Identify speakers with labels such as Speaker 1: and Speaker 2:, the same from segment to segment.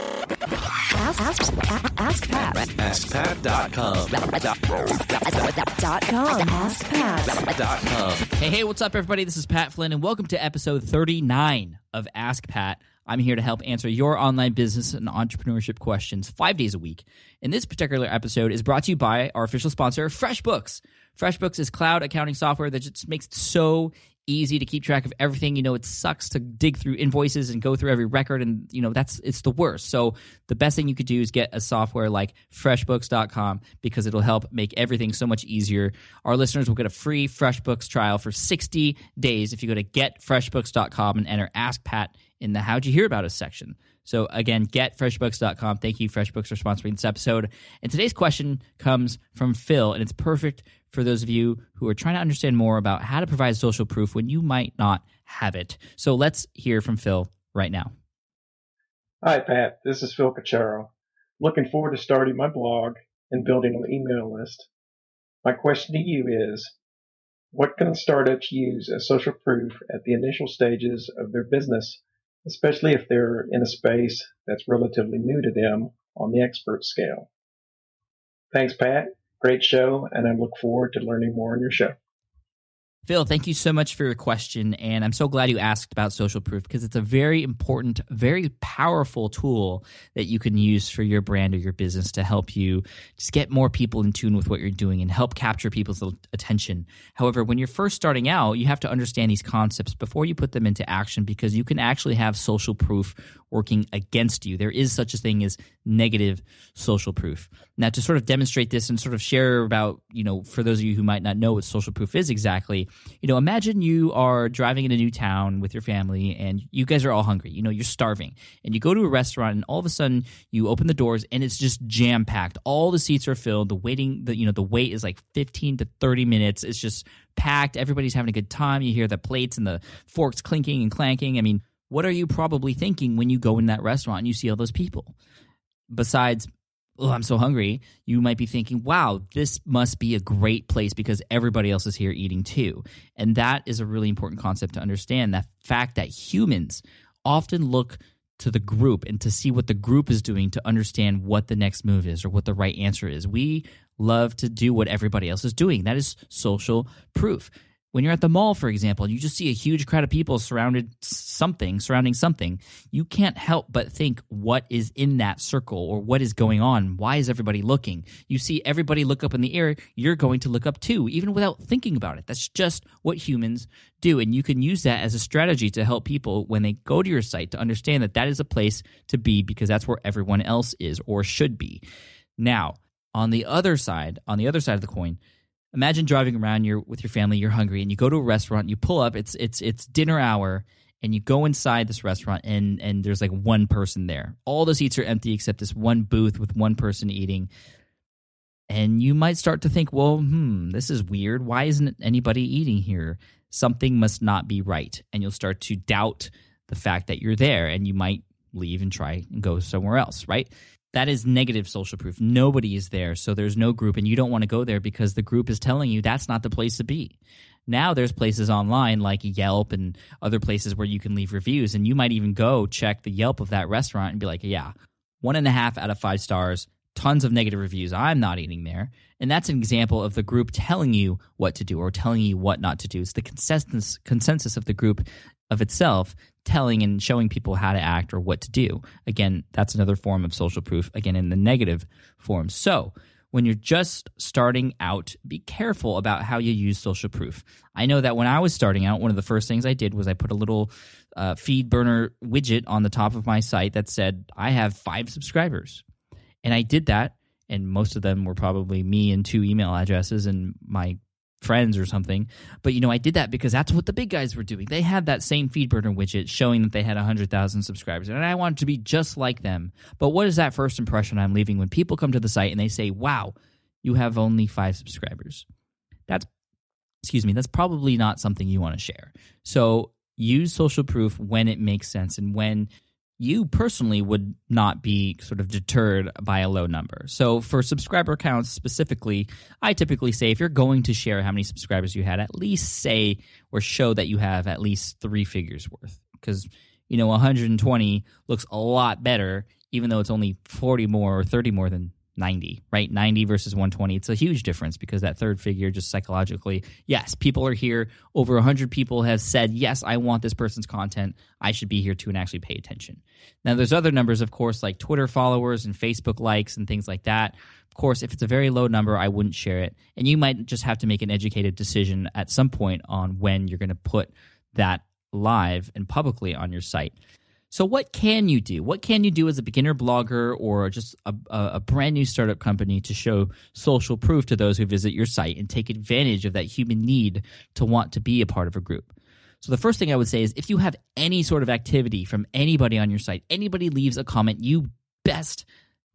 Speaker 1: Ask, ask, ask Pat.
Speaker 2: AskPat.com.
Speaker 1: Dot com. AskPat.
Speaker 3: Hey, hey, what's up, everybody? This is Pat Flynn, and welcome to episode 39 of Ask Pat. I'm here to help answer your online business and entrepreneurship questions five days a week. And this particular episode is brought to you by our official sponsor, FreshBooks. FreshBooks is cloud accounting software that just makes it so easy to keep track of everything. You know, it sucks to dig through invoices and go through every record, and you know that's it's the worst. So the best thing you could do is get a software like FreshBooks.com because it'll help make everything so much easier. Our listeners will get a free FreshBooks trial for 60 days if you go to GetFreshBooks.com and enter Ask Pat in the How'd You Hear About Us section. So again, getfreshbooks.com. Thank you, FreshBooks, for sponsoring this episode. And today's question comes from Phil, and it's perfect for those of you who are trying to understand more about how to provide social proof when you might not have it. So let's hear from Phil right now.
Speaker 4: Hi, Pat. This is Phil Cacharo. Looking forward to starting my blog and building an email list. My question to you is, what can startups use as social proof at the initial stages of their business, especially if they're in a space that's relatively new to them on the expert scale? Thanks, Pat. Great show, and I look forward to learning more on your show.
Speaker 3: Phil, thank you so much for your question. And I'm so glad you asked about social proof because it's a very important, very powerful tool that you can use for your brand or your business to help you just get more people in tune with what you're doing and help capture people's attention. However, when you're first starting out, you have to understand these concepts before you put them into action because you can actually have social proof working against you. There is such a thing as negative social proof. Now, to sort of demonstrate this and sort of share about, you know, for those of you who might not know what social proof is exactly, you know, imagine you are driving in a new town with your family and you guys are all hungry. You know, you're starving and you go to a restaurant and all of a sudden you open the doors and it's just jam packed. All the seats are filled. The waiting, the, you know, the wait is like 15 to 30 minutes. It's just packed. Everybody's having a good time. You hear the plates and the forks clinking and clanking. I mean, what are you probably thinking when you go in that restaurant and you see all those people? Besides, oh, I'm so hungry, you might be thinking, wow, this must be a great place because everybody else is here eating too. And that is a really important concept to understand that fact that humans often look to the group and to see what the group is doing to understand what the next move is or what the right answer is. We love to do what everybody else is doing. That is social proof when you're at the mall, for example, you just see a huge crowd of people surrounded something, surrounding something, you can't help but think what is in that circle or what is going on. Why is everybody looking? You see everybody look up in the air, you're going to look up too, even without thinking about it. That's just what humans do. And you can use that as a strategy to help people when they go to your site to understand that that is a place to be because that's where everyone else is or should be. Now, on the other side, on the other side of the coin, imagine driving around you're with your family you're hungry and you go to a restaurant you pull up it's it's it's dinner hour and you go inside this restaurant and and there's like one person there. All the seats are empty except this one booth with one person eating. And you might start to think well hmm this is weird. Why isn't anybody eating here? Something must not be right. And you'll start to doubt the fact that you're there and you might leave and try and go somewhere else right that is negative social proof. Nobody is there, so there's no group, and you don't want to go there because the group is telling you that's not the place to be. Now there's places online like Yelp and other places where you can leave reviews, and you might even go check the Yelp of that restaurant and be like, yeah, one and a half out of five stars, tons of negative reviews. I'm not eating there. And that's an example of the group telling you what to do or telling you what not to do. It's the consensus consensus of the group of itself telling and showing people how to act or what to do. Again, that's another form of social proof, again, in the negative form. So, when you're just starting out, be careful about how you use social proof. I know that when I was starting out, one of the first things I did was I put a little uh, FeedBurner widget on the top of my site that said, I have five subscribers. And I did that, and most of them were probably me and two email addresses and my friends or something. But you know, I did that because that's what the big guys were doing. They had that same FeedBurner widget showing that they had 100,000 subscribers, and I wanted to be just like them. But what is that first impression I'm leaving when people come to the site and they say, "Wow, you have only 5 subscribers." That's excuse me, that's probably not something you want to share. So, use social proof when it makes sense and when you personally would not be sort of deterred by a low number. So for subscriber counts specifically, I typically say if you're going to share how many subscribers you had, at least say or show that you have at least three figures worth. Because, you know, 120 looks a lot better even though it's only 40 more or 30 more than 90, right? 90 versus 120. It's a huge difference because that third figure, just psychologically, yes, people are here. Over 100 people have said, yes, I want this person's content. I should be here too and actually pay attention. Now, there's other numbers, of course, like Twitter followers and Facebook likes and things like that. Of course, if it's a very low number, I wouldn't share it. And you might just have to make an educated decision at some point on when you're going to put that live and publicly on your site. So, what can you do? What can you do as a beginner blogger or just a, a, brand new startup company to show social proof to those who visit your site and take advantage of that human need to want to be a part of a group? So, the first thing I would say is if you have any sort of activity from anybody on your site, anybody leaves a comment, you best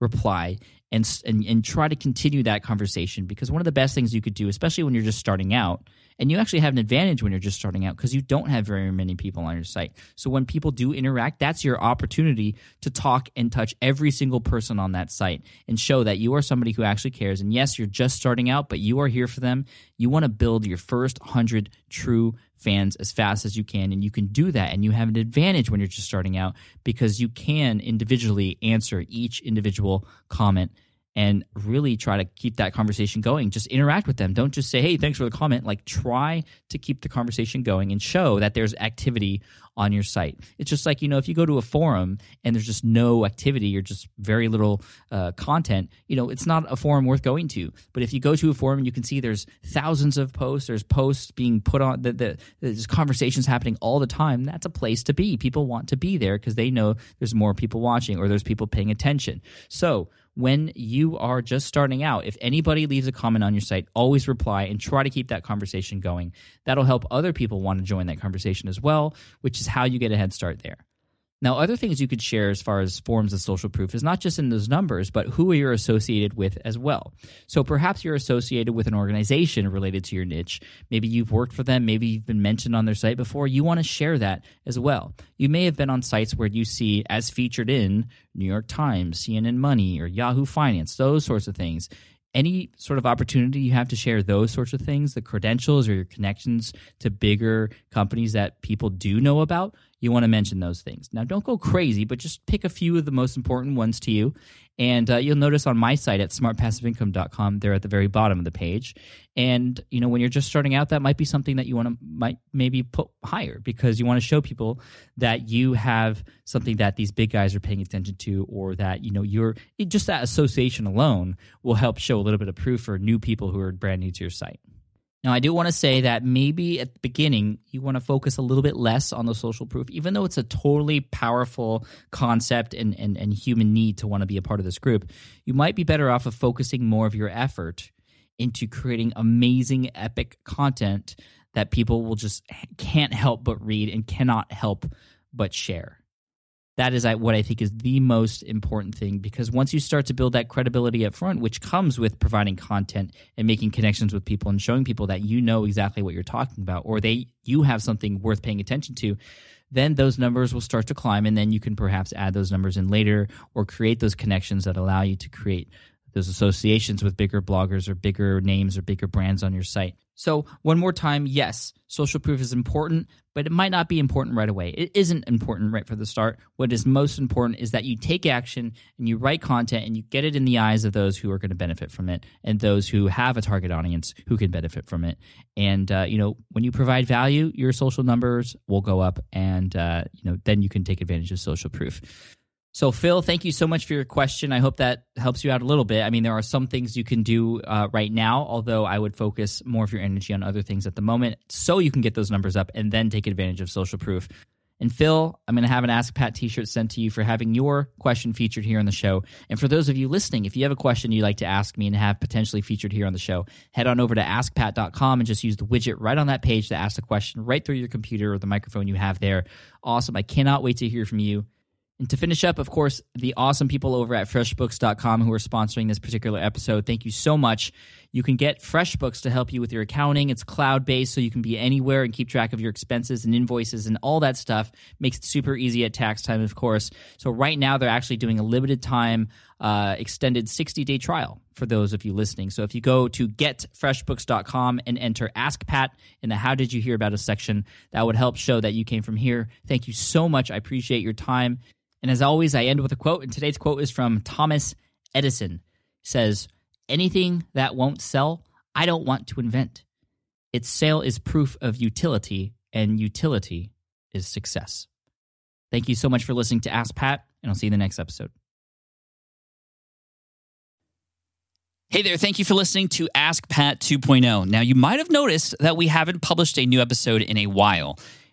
Speaker 3: reply and, and and try to continue that conversation because one of the best things you could do especially when you're just starting out and you actually have an advantage when you're just starting out because you don't have very many people on your site so when people do interact that's your opportunity to talk and touch every single person on that site and show that you are somebody who actually cares and yes you're just starting out but you are here for them you want to build your first 100 true fans as fast as you can. And you can do that. And you have an advantage when you're just starting out because you can individually answer each individual comment and really try to keep that conversation going. Just interact with them. Don't just say, hey, thanks for the comment. Like, try to keep the conversation going and show that there's activity on your site. It's just like, you know, if you go to a forum and there's just no activity or just very little uh, content, you know, it's not a forum worth going to. But if you go to a forum and you can see there's thousands of posts, there's posts being put on, the, the, there's conversations happening all the time, that's a place to be. People want to be there because they know there's more people watching or there's people paying attention. So, when you are just starting out, if anybody leaves a comment on your site, always reply and try to keep that conversation going. That'll help other people want to join that conversation as well, which is how you get a head start there. Now, other things you could share as far as forms of social proof is not just in those numbers, but who you're associated with as well. So perhaps you're associated with an organization related to your niche. Maybe you've worked for them, maybe you've been mentioned on their site before. You want to share that as well. You may have been on sites where you see as featured in New York Times, CNN Money, or Yahoo Finance, those sorts of things any sort of opportunity you have to share those sorts of things, the credentials or your connections to bigger companies that people do know about, you want to mention those things. Now, don't go crazy, but just pick a few of the most important ones to you. And uh, you'll notice on my site at smartpassiveincome.com, they're at the very bottom of the page. And you know, when you're just starting out, that might be something that you want to might maybe put higher because you want to show people that you have something that these big guys are paying attention to, or that you know you're just that association alone will help show a little bit of proof for new people who are brand new to your site. Now, I do want to say that maybe at the beginning, you want to focus a little bit less on the social proof, even though it's a totally powerful concept and, and, and human need to want to be a part of this group. You might be better off of focusing more of your effort into creating amazing, epic content that people will just can't help but read and cannot help but share that is what I think is the most important thing because once you start to build that credibility up front, which comes with providing content and making connections with people and showing people that you know exactly what you're talking about or they you have something worth paying attention to, then those numbers will start to climb and then you can perhaps add those numbers in later or create those connections that allow you to create those associations with bigger bloggers or bigger names or bigger brands on your site. So, one more time, yes, social proof is important, but it might not be important right away. It isn't important right for the start. What is most important is that you take action and you write content and you get it in the eyes of those who are going to benefit from it and those who have a target audience who can benefit from it. And, uh, you know, when you provide value, your social numbers will go up and, uh, you know, then you can take advantage of social proof. So, Phil, thank you so much for your question. I hope that helps you out a little bit. I mean, there are some things you can do uh, right now, although I would focus more of your energy on other things at the moment so you can get those numbers up and then take advantage of social proof. And Phil, I'm going to have an Ask Pat t shirt sent to you for having your question featured here on the show. And for those of you listening, if you have a question you'd like to ask me and have potentially featured here on the show, head on over to askpat.com and just use the widget right on that page to ask the question right through your computer or the microphone you have there. Awesome. I cannot wait to hear from you. And to finish up, of course, the awesome people over at freshbooks.com who are sponsoring this particular episode. Thank you so much. You can get FreshBooks to help you with your accounting. It's cloud based, so you can be anywhere and keep track of your expenses and invoices and all that stuff. Makes it super easy at tax time, of course. So, right now, they're actually doing a limited time uh, extended 60 day trial for those of you listening. So, if you go to getfreshbooks.com and enter Ask Pat in the How Did You Hear About Us section, that would help show that you came from here. Thank you so much. I appreciate your time And as always, I end with a quote. And today's quote is from Thomas Edison. He says, Anything that won't sell, I don't want to invent. Its sale is proof of utility, and utility is success. Thank you so much for listening to Ask Pat, and I'll see you in the next episode. Hey there, thank you for listening to Ask Pat 2.0. Now, you might have noticed that we haven't published a new episode in a while.